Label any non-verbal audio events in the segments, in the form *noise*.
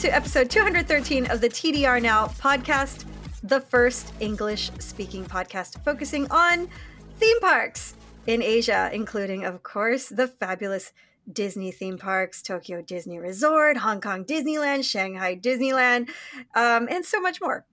To episode 213 of the TDR Now podcast, the first English speaking podcast focusing on theme parks in Asia, including, of course, the fabulous Disney theme parks, Tokyo Disney Resort, Hong Kong Disneyland, Shanghai Disneyland, um, and so much more.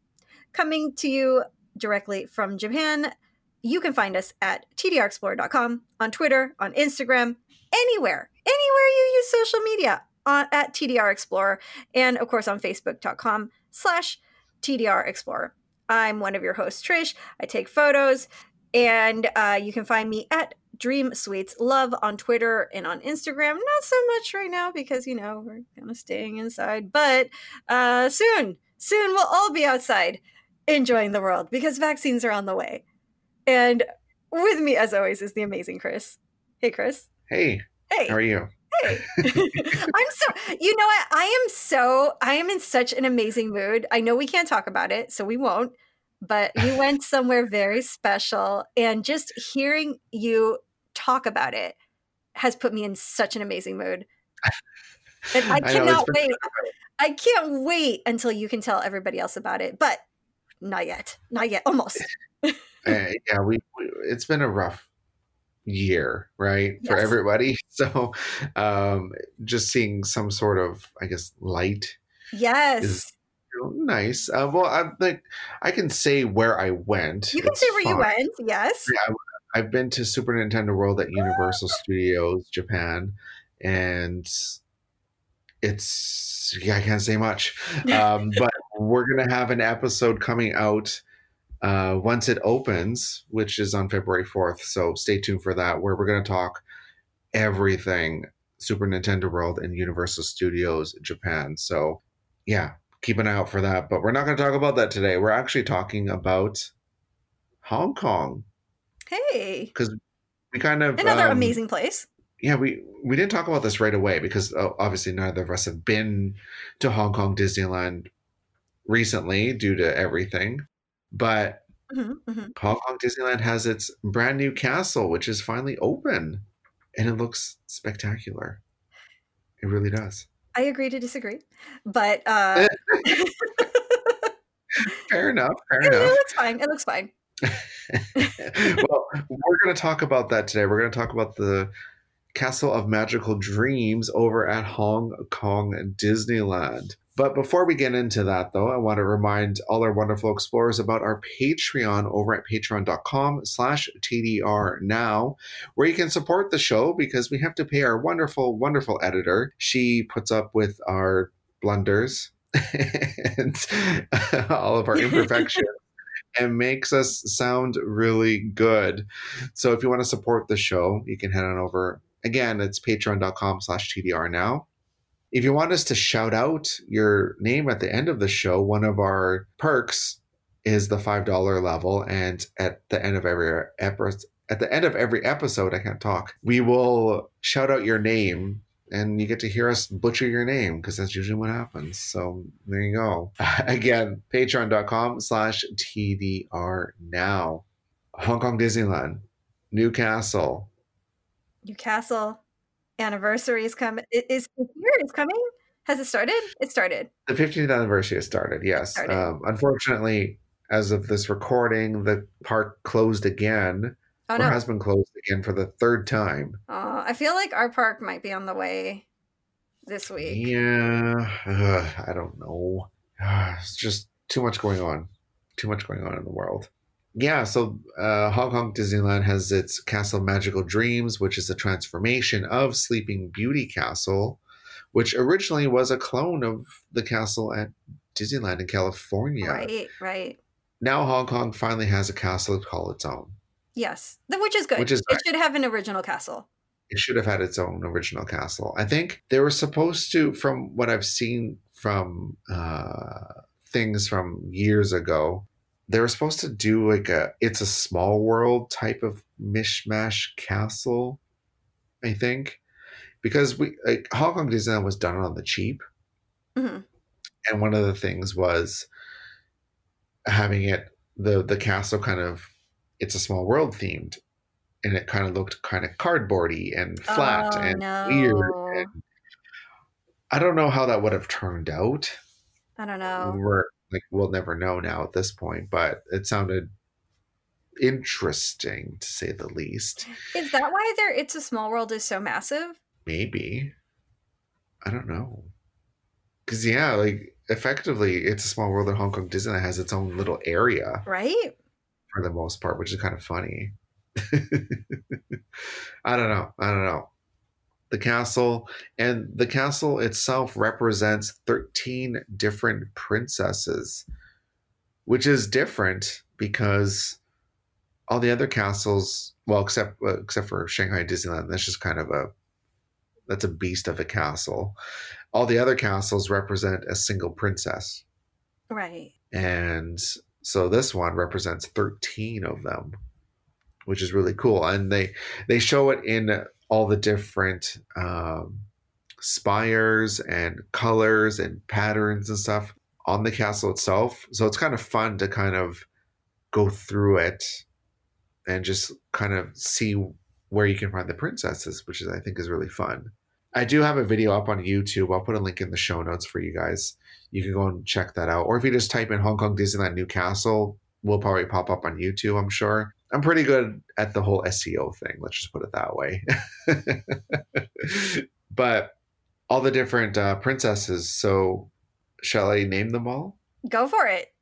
Coming to you directly from Japan, you can find us at tdrexplorer.com, on Twitter, on Instagram, anywhere, anywhere you use social media on, at TDR Explorer, and of course on Facebook.com slash TDR Explorer. I'm one of your hosts, Trish. I take photos, and uh, you can find me at Dream Sweets Love on Twitter and on Instagram. Not so much right now because, you know, we're kind of staying inside, but uh, soon, soon we'll all be outside enjoying the world because vaccines are on the way. And with me, as always, is the amazing Chris. Hey, Chris. Hey. Hey. How are you? Hey. *laughs* I'm so, you know what? I am so, I am in such an amazing mood. I know we can't talk about it, so we won't, but you *laughs* went somewhere very special. And just hearing you talk about it has put me in such an amazing mood. And I *laughs* I know, cannot been- wait. I can't wait until you can tell everybody else about it, but not yet. Not yet. Almost. Uh, yeah, we, we. It's been a rough year, right, for everybody. *laughs* So, um, just seeing some sort of, I guess, light, Yes. you know, nice. Uh, well, I'm like, I can say where I went. You can It's say where you went. Yes. Yeah, I- I've been to Super Nintendo World at Universal *gasps* Studios Japan, and it's yeah, I can't say much. *laughs* Um, but we're gonna have an episode coming out uh, once it opens, which is on February fourth. So stay tuned for that, where we're gonna talk everything Super Nintendo World and Universal Studios Japan. So yeah, keep an eye out for that. But we're not gonna talk about that today. We're actually talking about Hong Kong Hey. Because we kind of Another um, amazing place. yeah we we didn't talk about this right away because uh, obviously neither of us have been to hong kong disneyland recently due to everything but hmm hmm hong kong disneyland has its brand new castle which is finally open and it looks spectacular it really does I agree to disagree, but uh, *laughs* fair enough fair it enough looks fine. It looks fine. *laughs* well, we're going to talk about that today. We're going to talk about the Castle of Magical Dreams over at Hong Kong Disneyland. But before we get into that, though, I want to remind all our wonderful explorers about our Patreon over at patreon.com slash TDR now, where you can support the show because we have to pay our wonderful, wonderful editor. She puts up with our blunders *laughs* and *laughs* all of our imperfections *laughs* and makes us sound really good. So if you want to support the show, you can head on over. Again, it's patreon.com slash TDR now. If you want us to shout out your name at the end of the show, one of our perks is the $5 level. And at the end of every episode, at the end of every episode, I can't talk, we will shout out your name and you get to hear us butcher your name because that's usually what happens. So there you go. *laughs* Again, patreon.com slash TDR now. Hong Kong Disneyland, Newcastle. Newcastle anniversary is coming. Is? It's coming. Has it started? It started. The 15th anniversary has started, yes. Started. Um, unfortunately, as of this recording, the park closed again, Oh or no! has been closed again for the third time. Uh, I feel like our park might be on the way this week. Yeah, ugh, I don't know. Ah, It's just too much going on. Too much going on in the world. Yeah, so uh, Hong Kong Disneyland has its Castle Magical Dreams, which is a transformation of Sleeping Beauty Castle, which originally was a clone of the castle at Disneyland in California. Right. Right. Now Hong Kong finally has a castle to call its own. Yes. Which is good. Which is it nice. should have an original castle. it should have had its own original castle. I think they were supposed to, from what I've seen from uh, things from years ago, they were supposed to do like a it's a small world type of mishmash castle. I think because we like Hong Kong Disneyland was done on the cheap, Mhm. and one of the things was having it the the castle kind of it's a small world themed and it kind of looked kind of cardboardy and flat Oh, and no. weird and I don't know how that would have turned out. I don't know. We're like we'll never know now at this point, but it sounded interesting to say the least. Is that why there It's a Small World is so massive? Maybe. I don't know. Cause yeah, like effectively it's a small world in Hong Kong Disneyland has its own little area. Right? For the most part, which is kind of funny. *laughs* I don't know. I don't know. The castle and the castle itself represents 13 different princesses, which is different because all the other castles, well, except uh, except for Shanghai Disneyland, that's just kind of a that's a beast of a castle. All the other castles represent a single princess. Right. And so this one represents 13 of them, which is really cool. And they they show it in all the different um, spires and colors and patterns and stuff on the castle itself. So it's kind of fun to kind of go through it and just kind of see where you can find the princesses, which is I think is really fun. I do have a video up on YouTube. I'll put a link in the show notes for you guys. You can go and check that out. Or if you just type in Hong Kong Disneyland Newcastle, will probably pop up on YouTube, I'm sure. I'm pretty good at the whole SEO thing, let's just put it that way. *laughs* but all the different uh, princesses. So, shall I name them all? Go for it.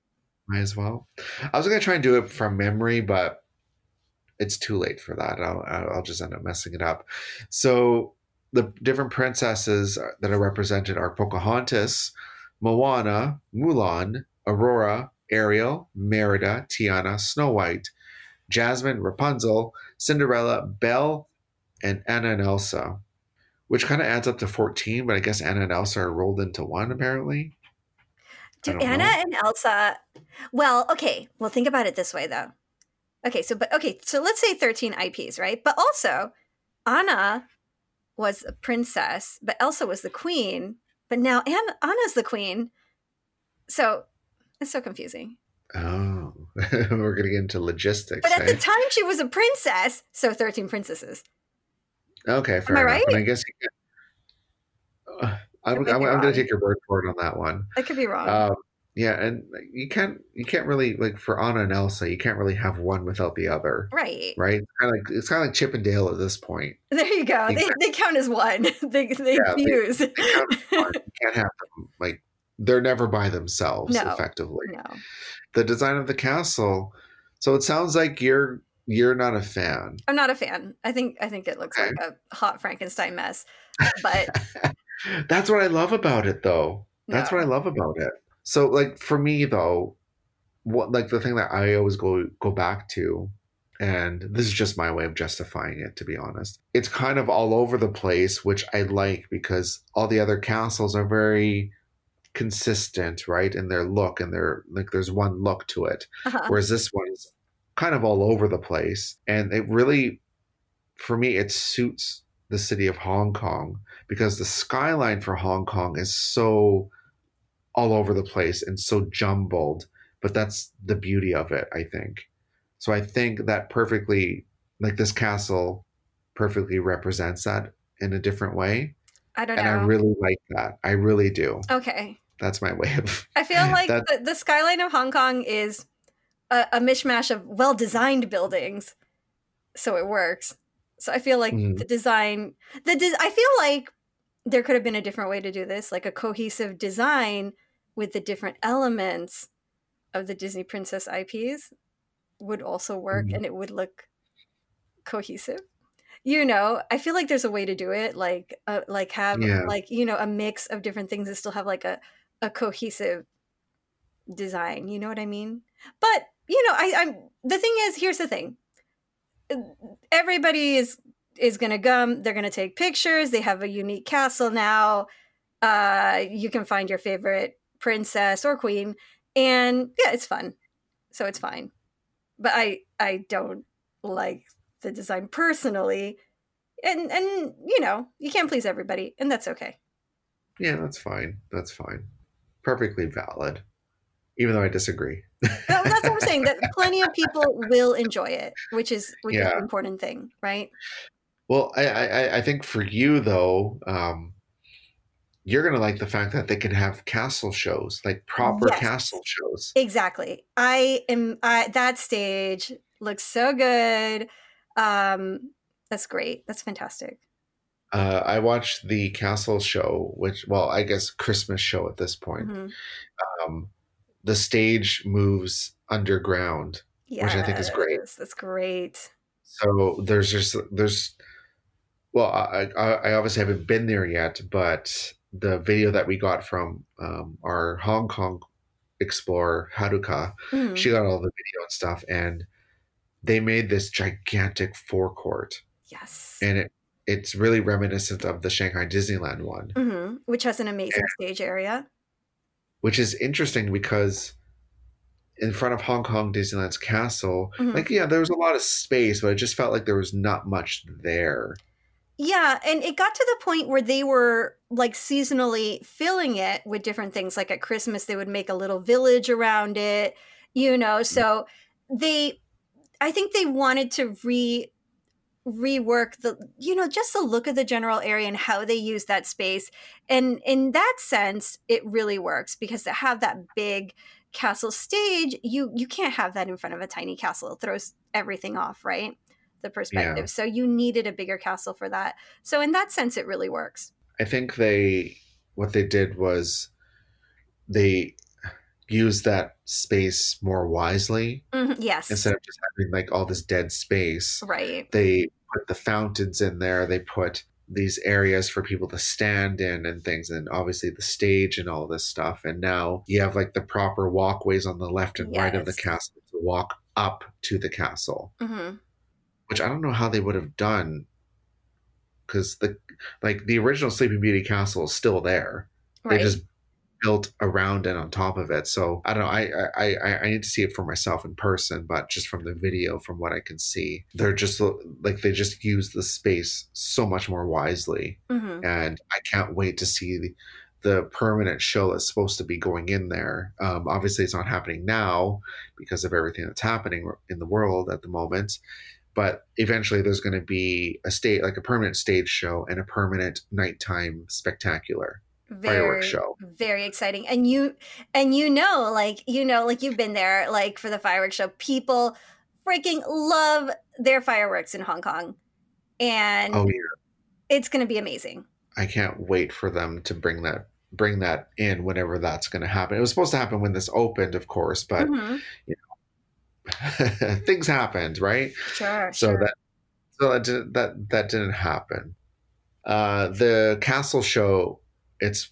Might as well. I was going to try and do it from memory, but it's too late for that. I'll, I'll just end up messing it up. So, the different princesses that are represented are Pocahontas, Moana, Mulan, Aurora, Ariel, Merida, Tiana, Snow White, Jasmine, Rapunzel, Cinderella, Belle, and Anna and Elsa, which kind of adds up to 14, but I guess Anna and Elsa are rolled into one apparently. Do Anna know. and Elsa, well, okay, well, think about it this way though. Okay, so, but okay, so let's say 13 IPs, right? But also, Anna was a princess, but Elsa was the queen. But now Anna, Anna's the queen. So it's so confusing. Oh, *laughs* we're going to get into logistics. But at the time, she was a princess. So 13 princesses. Okay, fair Am I enough. right? And I guess you can, uh, I'm, I'm, I'm going to take your word for it on that one. I could be wrong. Um, yeah, and you can't you can't really like for Anna and Elsa, you can't really have one without the other. Right. Right. It's kind of like it's kind of like Chip and Dale at this point. There you go. You they, they count as one. *laughs* they they yeah, fuse. They, they *laughs* you can't have them like they're never by themselves no, effectively. No. The design of the castle. So it sounds like you're you're not a fan. I'm not a fan. I think I think it looks okay. like a hot Frankenstein mess. But *laughs* that's what I love about it though. That's no. what I love about it. So like for me though, what like the thing that I always go go back to and this is just my way of justifying it to be honest. It's kind of all over the place, which I like because all the other castles are very consistent, right, in their look and their like there's one look to it. Uh-huh. Whereas this one is kind of all over the place and it really for me it suits the city of Hong Kong because the skyline for Hong Kong is so all over the place and so jumbled. But that's the beauty of it, I think. So I think that perfectly, like this castle, perfectly represents that in a different way. I don't and know. And I really like that. I really do. Okay. That's my way of. I feel like the, the, skyline of Hong Kong is a, a mishmash of well designed buildings, so it works. So I feel like mm-hmm. the design, the de- I feel like there could have been a different way to do this, like a cohesive design with the different elements of the Disney Princess IPs would also work mm-hmm. and it would look cohesive. You know, I feel like there's a way to do it, like uh, like have yeah. like you know a mix of different things that still have like a a cohesive design. You know what I mean? But you know, I, I'm the thing is, here's the thing. Everybody is is gonna come. They're gonna take pictures. They have a unique castle now. Uh, you can find your favorite princess or queen and yeah it's fun so it's fine but i i don't like the design personally and and you know you can't please everybody and that's okay yeah that's fine that's fine perfectly valid even though i disagree well, that's what i'm saying that *laughs* plenty of people will enjoy it which is which yeah. is an important thing right well I, I i think for you though um you're gonna like the fact that they can have castle shows, like proper Yes. castle shows. Exactly. I am I, that stage looks so good. Um that's great. That's fantastic. Uh, I watched the castle show, which, well, I guess Christmas show at this point. Mhm. Um, the stage moves underground, Which I think is great. That's great. so there's just there's, well, I, I, I obviously haven't been there yet, but the video that we got from um, our Hong Kong explorer Haruka, Mhm. she got all the video and stuff, and they made this gigantic forecourt, Yes. and it it's really reminiscent of the Shanghai Disneyland one. Mhm. Which has an amazing stage area. which is interesting because in front of Hong Kong Disneyland's castle, Mhm. like yeah, there was a lot of space, but it just felt like there was not much there. Yeah, and it got to the point where they were like seasonally filling it with different things. Like at Christmas, they would make a little village around it, you know. So they, I think they wanted to re rework the, you know, just the look of the general area and how they use that space. And in that sense, it really works because to have that big castle stage, you you can't have that in front of a tiny castle. It throws everything off, right? The perspective. So you needed a bigger castle for that. So in that sense, it really works. I think they what they did was they used that space more wisely Mhm, Yes. instead of just having like all this dead space. right. They put the fountains in there. They put these areas for people to stand in and things and obviously the stage and all this stuff and now you have like the proper walkways on the left and right of the castle to walk up to the castle hmm which i don't know how they would have done because the like the original sleeping beauty castle is still there Right. they just built around and on top of it so i don't know I, I i i need to see it for myself in person but just from the video from what i can see they're just like they just use the space so much more wisely hmm and I can't wait to see the, the permanent show that's supposed to be going in there. Um, obviously, it's not happening now because of everything that's happening in the world at the moment. But eventually, there's going to be a state like a permanent stage show and a permanent nighttime spectacular fireworks show. very exciting and you and you know like you know like you've been there like for the fireworks show people freaking love their fireworks in hong kong and Oh yeah, it's going to be amazing I can't wait for them to bring that bring that in whenever that's going to happen. It was supposed to happen when this opened, of course, but Mhm. *laughs* things happened, right? sure so sure. that so that didn't, that that didn't happen. Uh, the castle show it's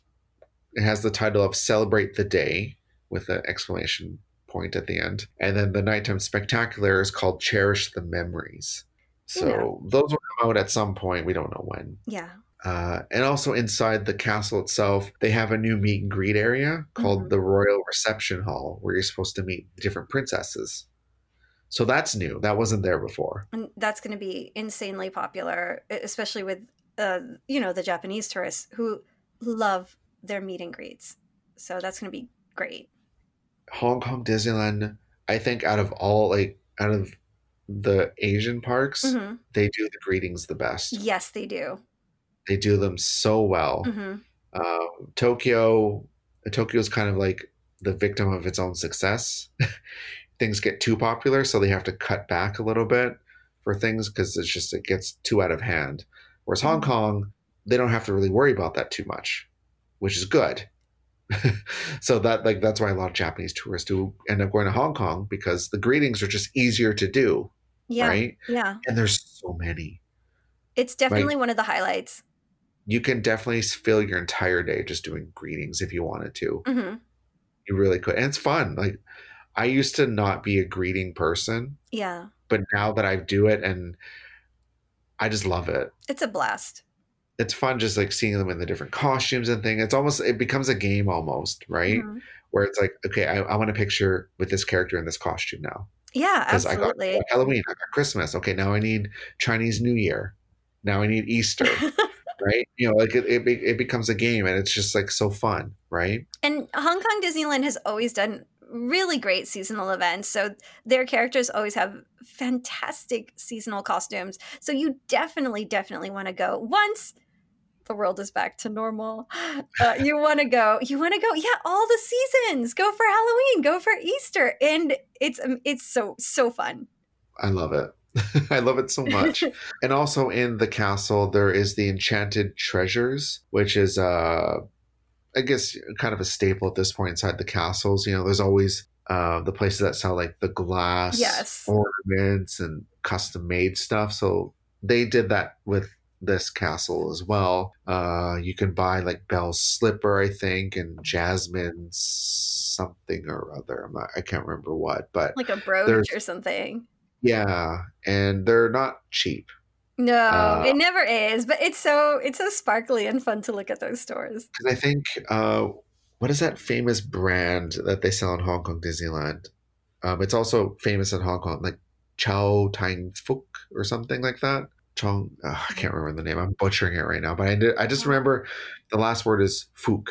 it has the title of "Celebrate the Day" with an exclamation point at the end, and then the nighttime spectacular is called "Cherish the Memories." So Yeah. those will come out at some point. We don't know when. yeah Uh, and also inside the castle itself, they have a new meet and greet area called Mhm. the Royal Reception Hall, where you're supposed to meet different princesses. So that's new. That wasn't there before. and that's going to be insanely popular especially with uh you know the japanese tourists who love their meet and greets so that's going to be great Hong Kong Disneyland, I think out of all like out of the Asian parks, Mhm. they do the greetings the best. yes they do They do them so well. hmm Um, Tokyo, Tokyo's kind of like the victim of its own success. *laughs* things get too popular, so they have to cut back a little bit for things because it's just it gets too out of hand. Whereas Hong Mhm. Kong, they don't have to really worry about that too much, which is good. *laughs* so that like that's why a lot of Japanese tourists do end up going to Hong Kong because the greetings are just easier to do, yeah right? yeah And there's so many. it's definitely one of the highlights You can definitely fill your entire day just doing greetings if you wanted to. hmm You really could. And it's fun. Like I used to not be a greeting person, yeah but now that I do it and I just love it. it's a blast It's fun just like seeing them in the different costumes and things. It's almost it becomes a game almost, right? Mhm. Where it's like, okay, I, I want a picture with this character in this costume now. yeah Because I got absolutely like, Halloween, I got Christmas. Okay, now I need Chinese New Year. Now I need Easter, *laughs* right? You know, like it, it, it becomes a game and it's just like so fun, right? and hong kong disneyland has always done really great seasonal events so their characters always have fantastic seasonal costumes so you definitely definitely want to go once the world is back to normal. Uh, you want to go, you want to go, yeah, all the seasons. Go for Halloween, go for Easter, and it's um, it's so so fun. I love it. *laughs* I love it so much. *laughs* and also in the castle, there is the Enchanted Treasures, which is, uh, I guess, kind of a staple at this point inside the castles. You know, there's always uh, the places that sell like the glass Yes. ornaments and custom made stuff. So they did that with this castle as well. Uh, you can buy like Belle's slipper, I think, and Jasmine's something or other. I'm not, I can't remember what, but Like a brooch or something. yeah, and they're not cheap. No, Uh, it never is, but it's so it's so sparkly and fun to look at those stores. Because I think, uh, what is that famous brand that they sell in Hong Kong Disneyland? Um, it's also famous in Hong Kong, like Chow Tang Fook or something like that. Chong, oh, I can't remember the name. I'm butchering it right now, but I, did, I just remember the last word is Fook,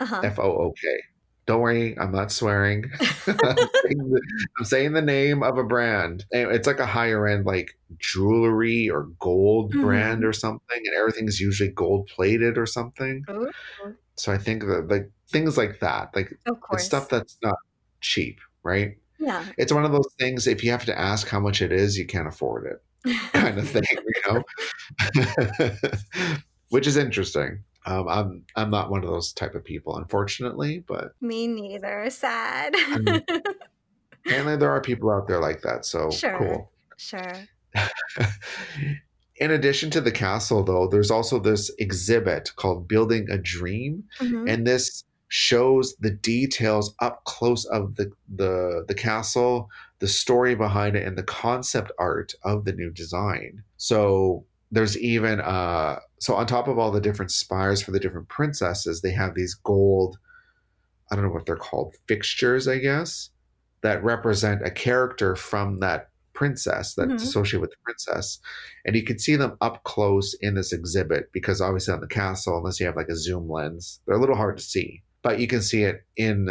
Uh-huh. F O O K. Don't worry, I'm not swearing. *laughs* I'm, saying the, I'm saying the name of a brand. It's like a higher end, like jewelry or gold Mhm. brand or something, and everything's usually gold plated or something. Ooh, So I think that like things like that, like it's stuff that's not cheap, right? yeah. It's one of those things. If you have to ask how much it is, you can't afford it, *laughs* kind of thing, you know. *laughs* Which is interesting. Um, I'm I'm not one of those type of people, unfortunately, but Me neither. Sad. Apparently there are people out there like that. So *laughs* Sure. cool. sure. In addition to the castle, though, there's also this exhibit called "Building a Dream," Mhm. and this shows the details up close of the, the the castle the story behind it and the concept art of the new design. So there's even uh so on top of all the different spires for the different princesses they have these gold i don't know what they're called fixtures i guess that represent a character from that princess that's Mhm. associated with the princess. And you can see them up close in this exhibit because obviously on the castle unless you have like a zoom lens they're a little hard to see. But you can see it in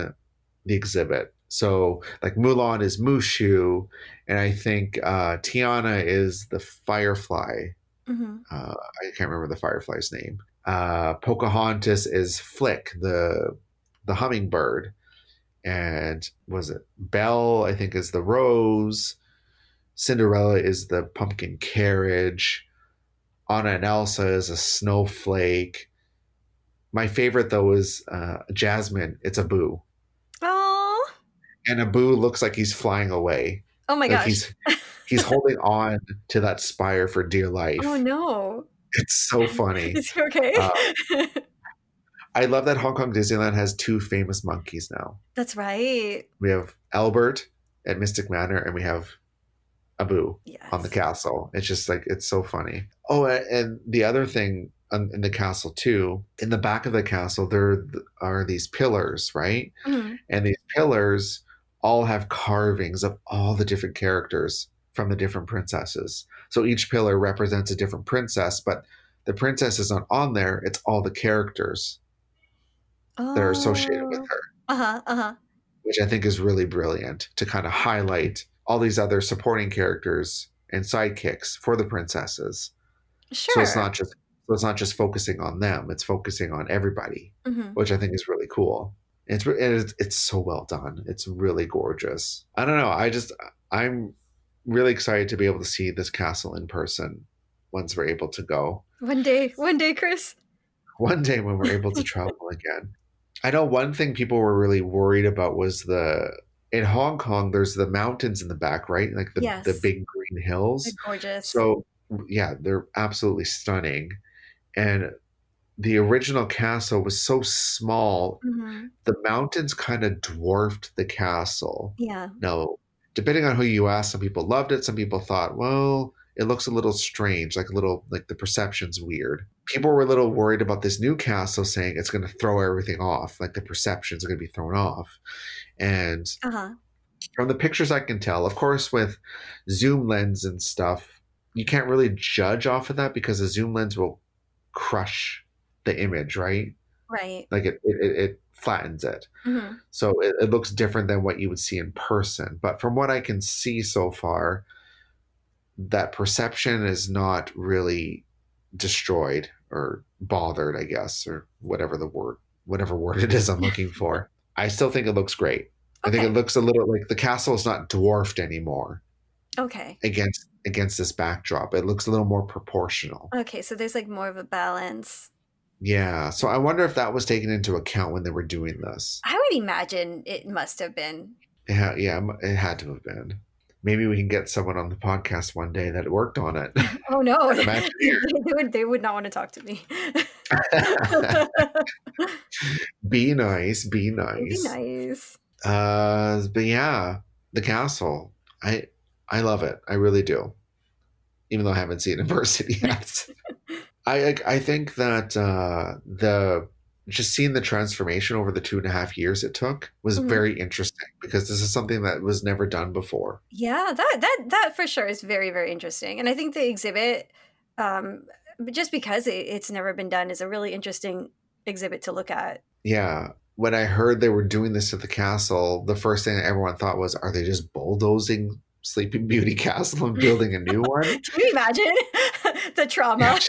the exhibit so like mulan is mushu and i think uh, tiana is the firefly. Mhm. uh, i can't remember the firefly's name. Uh, pocahontas is flit the the hummingbird. And was it belle i think is the rose. Cinderella is the pumpkin carriage. Anna and elsa is a snowflake. My favorite though is uh, jasmine. It's Abu and abu looks like he's flying away oh my like gosh. he's he's *laughs* holding on to that spire for dear life Oh no. it's so funny *laughs* Is he okay? Uh, *laughs* i love that hong kong disneyland has two famous monkeys now That's right. we have albert at mystic manor and we have abu Yes. on the castle it's just like it's so funny oh and the other thing in the castle too in the back of the castle there are these pillars right Mhm. and these pillars all have carvings of all the different characters from the different princesses. So each pillar represents a different princess, but the princess isn't on there. It's all the characters that are associated with her, Uh huh. Uh huh. which I think is really brilliant to kind of highlight all these other supporting characters and sidekicks for the princesses. Sure. So it's not just so it's not just focusing on them; it's focusing on everybody. Mhm. which I think is really cool. It's it's, it's so well done. It's really gorgeous. I don't know. I just I'm really excited to be able to see this castle in person once we're able to go. One day, one day, Chris. One day when we're able to *laughs* travel again. I know one thing people were really worried about was the in Hong Kong. There's the mountains in the back, right? Like the Yes. the big green hills. They're gorgeous. So yeah, they're absolutely stunning. And the original castle was so small Mhm. the mountains kind of dwarfed the castle. Yeah. Now, depending on who you ask, some people loved it. Some people thought, well, it looks a little strange, like a little, like the perception's weird. People were a little worried about this new castle saying it's going to throw everything off, like the perceptions are going to be thrown off. And Uh huh. from the pictures I can tell, of course, with zoom lens and stuff, you can't really judge off of that because a zoom lens will crush the image, right? Right. Like it, it, it- flattens it. hmm So it, it looks different than what you would see in person. But from what I can see so far, that perception is not really destroyed or bothered, I guess, or whatever the word, whatever word it is I'm looking for. *laughs* I still think it looks great. I think it looks a little like the castle is not dwarfed anymore Okay. against against this backdrop. It looks a little more proportional. Okay. So there's like more of a balance. Yeah. So I wonder if that was taken into account when they were doing this. I would imagine it must have been. Ha- yeah, it had to have been. Maybe we can get someone on the podcast one day that worked on it. *laughs* Oh no. *laughs* *laughs* They would they would not want to talk to me. be nice, be nice. be nice. Uh, but yeah, the castle. I I love it. I really do. Even though I haven't seen it in person yet. I I think that uh, the just seeing the transformation over the two and a half years it took was Mhm. very interesting because this is something that was never done before. Yeah, that that that for sure is very very interesting, and I think the exhibit, um, just because it, it's never been done, is a really interesting exhibit to look at. Yeah. When I heard they were doing this at the castle, the first thing that everyone thought was, are they just bulldozing Sleeping Beauty *laughs* Castle and building a new one? *laughs* Can you imagine *laughs* the trauma?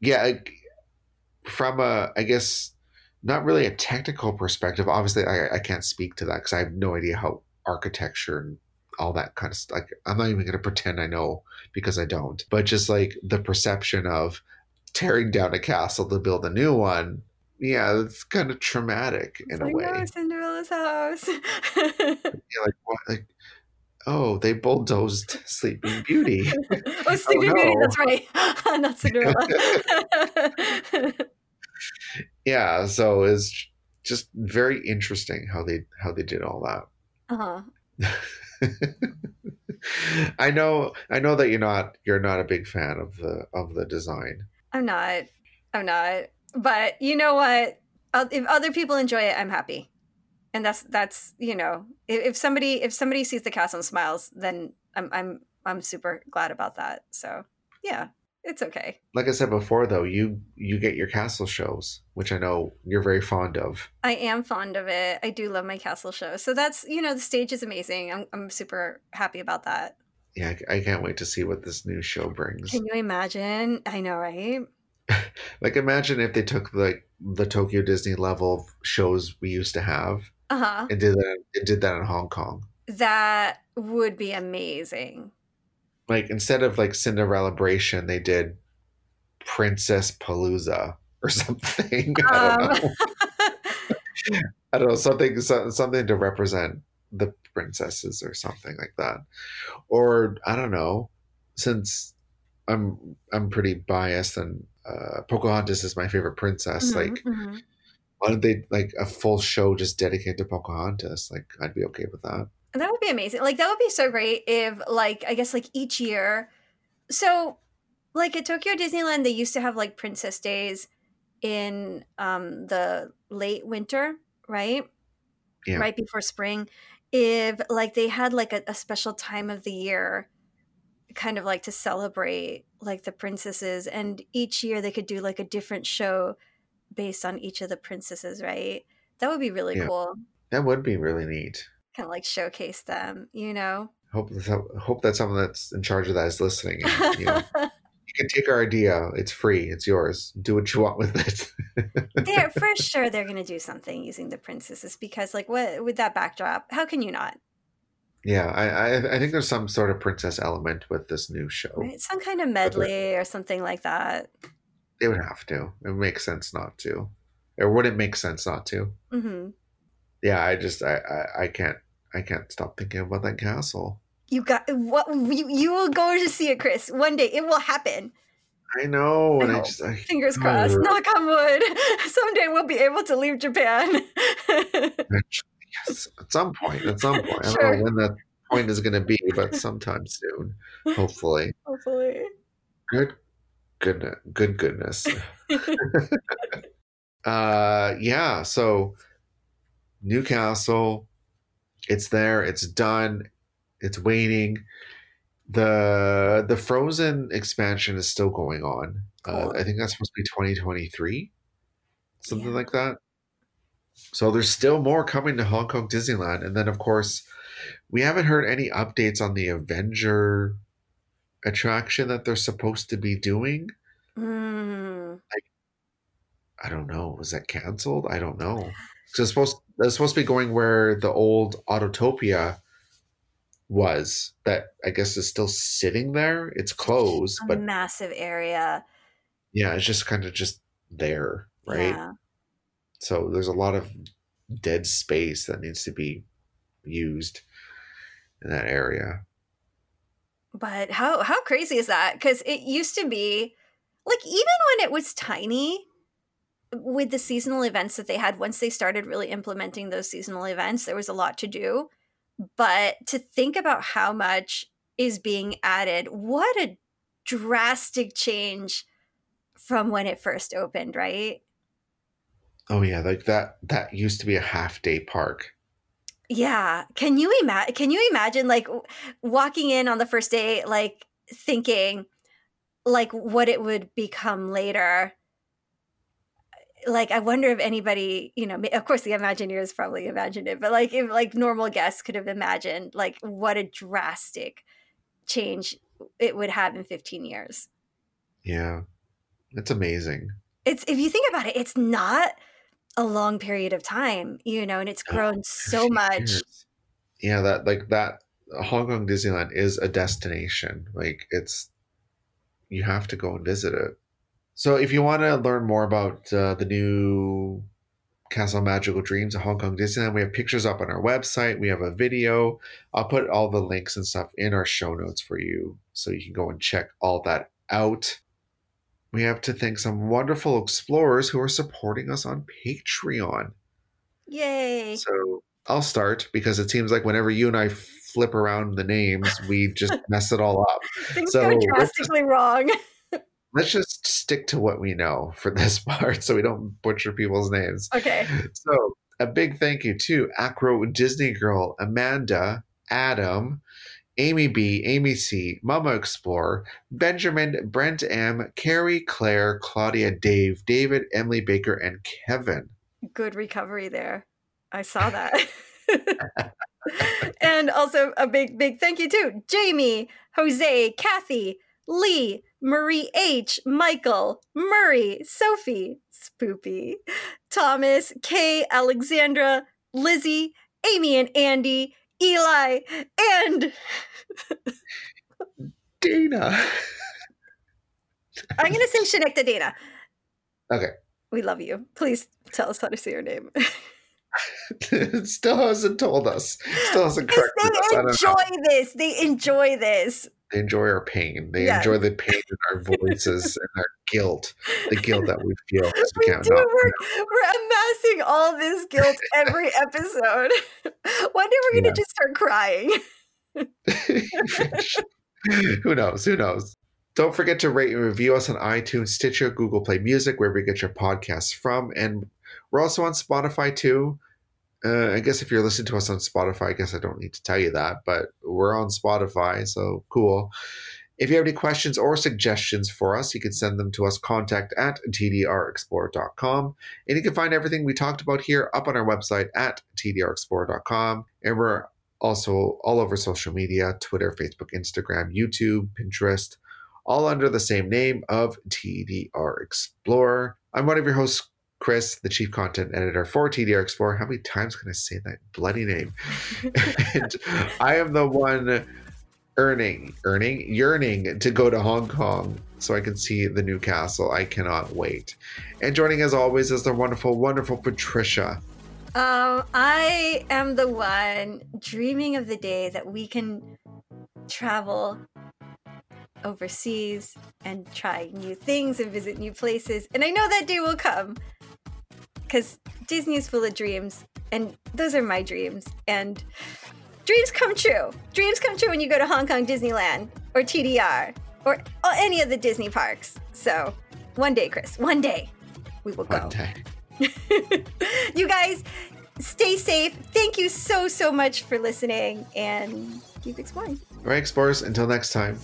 yeah like, from a i guess not really a technical perspective obviously i, I can't speak to that because i have no idea how architecture and all that kind of stuff like i'm not even going to pretend i know because i don't but just like the perception of tearing down a castle to build a new one yeah it's kind of traumatic in It's a way no, Cinderella's house. yeah, like what like oh they bulldozed *laughs* sleeping beauty oh, *laughs* Sleeping Beauty. no. That's right, *laughs* not Cinderella. yeah so it's just very interesting how they how they did all that uh-huh. I know I know that you're not you're not a big fan of the of the design. I'm not. I'm not. But you know what? If other people enjoy it, I'm happy. And that's that's you know, if, if somebody if somebody sees the castle and smiles, then I'm I'm I'm super glad about that. So yeah, it's okay. Like I said before though, you you get your castle shows, which I know you're very fond of. I am fond of it. I do love my castle show. So that's you know, the stage is amazing. I'm I'm super happy about that. Yeah, I, I can't wait to see what this new show brings. Can you imagine? I know, right? *laughs* Like imagine if they took like the Tokyo Disney level of shows we used to have Uh huh. and did that and did that in Hong Kong. That would be amazing. Like instead of like Cinderellabration, they did Princess Palooza or *laughs* something. I don't Um, know. *laughs* I don't know something so- something to represent the princesses or something like that, or I don't know. Since I'm I'm pretty biased and uh, Pocahontas is my favorite princess, mhm, like mhm. Why don't they like a full show just dedicated to Pocahontas? Like I'd be okay with that. That would be amazing. Like that would be so great if like I guess like each year. So like at Tokyo Disneyland they used to have like princess days in um the late winter, right? Yeah. Right before spring. If like they had like a, a special time of the year kind of like to celebrate like the princesses and each year they could do like a different show based on each of the princesses, right? That would be really Yeah. cool. That would be really neat. Kind of like showcase them, you know? Hope hope that someone that's in charge of that is listening. And, you, know, *laughs* you can take our idea. It's free. It's yours. Do what you want with it. they're *laughs* for sure they're gonna do something using the princesses because like what with that backdrop how can you not yeah, I, I I think there's some sort of princess element with this new show. right some kind of medley or something like that They would have to. It makes sense not to. Or would it make sense not to? hmm Yeah, I just I, I, I can't I can't stop thinking about that castle. you got what you, you will go to see it chris one day it will happen I know, I and I hope. just I, fingers crossed Ugh. knock on wood *laughs* someday we'll be able to leave japan *laughs* yes, at some point, at some point. I don't know when that point is going to be, but sometime soon, hopefully. *laughs* hopefully Good, goodness, good goodness. *laughs* *laughs* uh, yeah. So Newcastle, it's there. It's done. It's waiting. the The Frozen expansion is still going on. Uh, I think that's supposed to be twenty twenty three, something Yeah. like that. So there's still more coming to Hong Kong Disneyland, and then of course, we haven't heard any updates on the Avenger attraction that they're supposed to be doing. Mm. I don't know. Was that canceled? I don't know. So it's supposed it's supposed to be going where the old Autotopia was. That I guess is still sitting there. It's closed, A but massive area. yeah, it's just kind of just there, right? Yeah. So there's a lot of dead space that needs to be used in that area. But how how crazy is that? Because it used to be like even when it was tiny, with the seasonal events that they had, once they started really implementing those seasonal events, there was a lot to do. But to think about how much is being added, what a drastic change from when it first opened, right? Oh yeah, like that that used to be a half day park. Yeah. Can you imagine? Can you imagine like walking in on the first day, like thinking like what it would become later? Like, I wonder if anybody, you know, of course the Imagineers probably imagined it, but like if like normal guests could have imagined like what a drastic change it would have in 15 years. Yeah. It's amazing. It's if you think about it, it's not a long period of time, you know, and it's No, grown so 15 much. years. Yeah, that like that Hong Kong Disneyland is a destination. Like it's you have to go and visit it. So if you want to learn more about uh, the new Castle Magical Dreams at Hong Kong Disneyland, we have pictures up on our website. We have a video. I'll put all the links and stuff in our show notes for you so you can go and check all that out. We have to thank some wonderful explorers who are supporting us on Patreon. Yay. So I'll start because it seems like whenever you and I flip around the names, we just *laughs* mess it all up. Things So, go let's just- drastically wrong. *laughs* Let's just stick to what we know for this *laughs* part so we don't butcher people's names. Okay. So a big thank you to Acro Disney Girl, Amanda, Adam, Amy B, Amy C, Mama Explorer, Benjamin, Brent M, Carrie, Claire, Claudia, Dave, David, Emily Baker, and Kevin. Good recovery there. I saw that. *laughs* *laughs* and also a big, big thank you to Jamie, Jose, Kathy, Lee, Marie H, Michael, Murray, Sophie, Spoopy, Thomas, Kay, Alexandra, Lizzie, Amy and Andy, Eli, and Dana. I'm going to say Shanekta Dana. Okay. We love you. Please tell us how to say your name. *laughs* Still hasn't told us. Still hasn't corrected us. They enjoy this. They enjoy this. They enjoy our pain. They enjoy the pain in our voices and our guilt, the guilt that we feel *laughs* We do, we're, we're amassing all this guilt every episode. *laughs* One day we're going to Yeah. just start crying. *laughs* Who knows? Who knows? Don't forget to rate and review us on iTunes, Stitcher, Google Play Music, wherever you get your podcasts from. And we're also on Spotify too. Uh, I guess if you're listening to us on Spotify, I guess I don't need to tell you that, but we're on Spotify, so cool. If you have any questions or suggestions for us, you can send them to us contact at tdrexplorer.com. And you can find everything we talked about here up on our website at tdrexplorer.com. And we're also all over social media Twitter, Facebook, Instagram, YouTube, Pinterest, all under the same name of TDR Explorer. I'm one of your hosts, Chris, the chief content editor for TDR Explorer. How many times can I say that bloody name? *laughs* and I am the one earning, earning, yearning to go to Hong Kong so I can see the new castle. I cannot wait. And joining as always is the wonderful, wonderful Patricia. Um, I am the one dreaming of the day that we can travel overseas and try new things and visit new places. And I know that day will come because Disney is full of dreams, and those are my dreams. And dreams come true. Dreams come true when you go to Hong Kong Disneyland or TDR or any of the Disney parks. So one day, Chris, one day we will go One day. *laughs* you guys stay safe. Thank you so, so much for listening and keep exploring. All right, Explorers, until next time,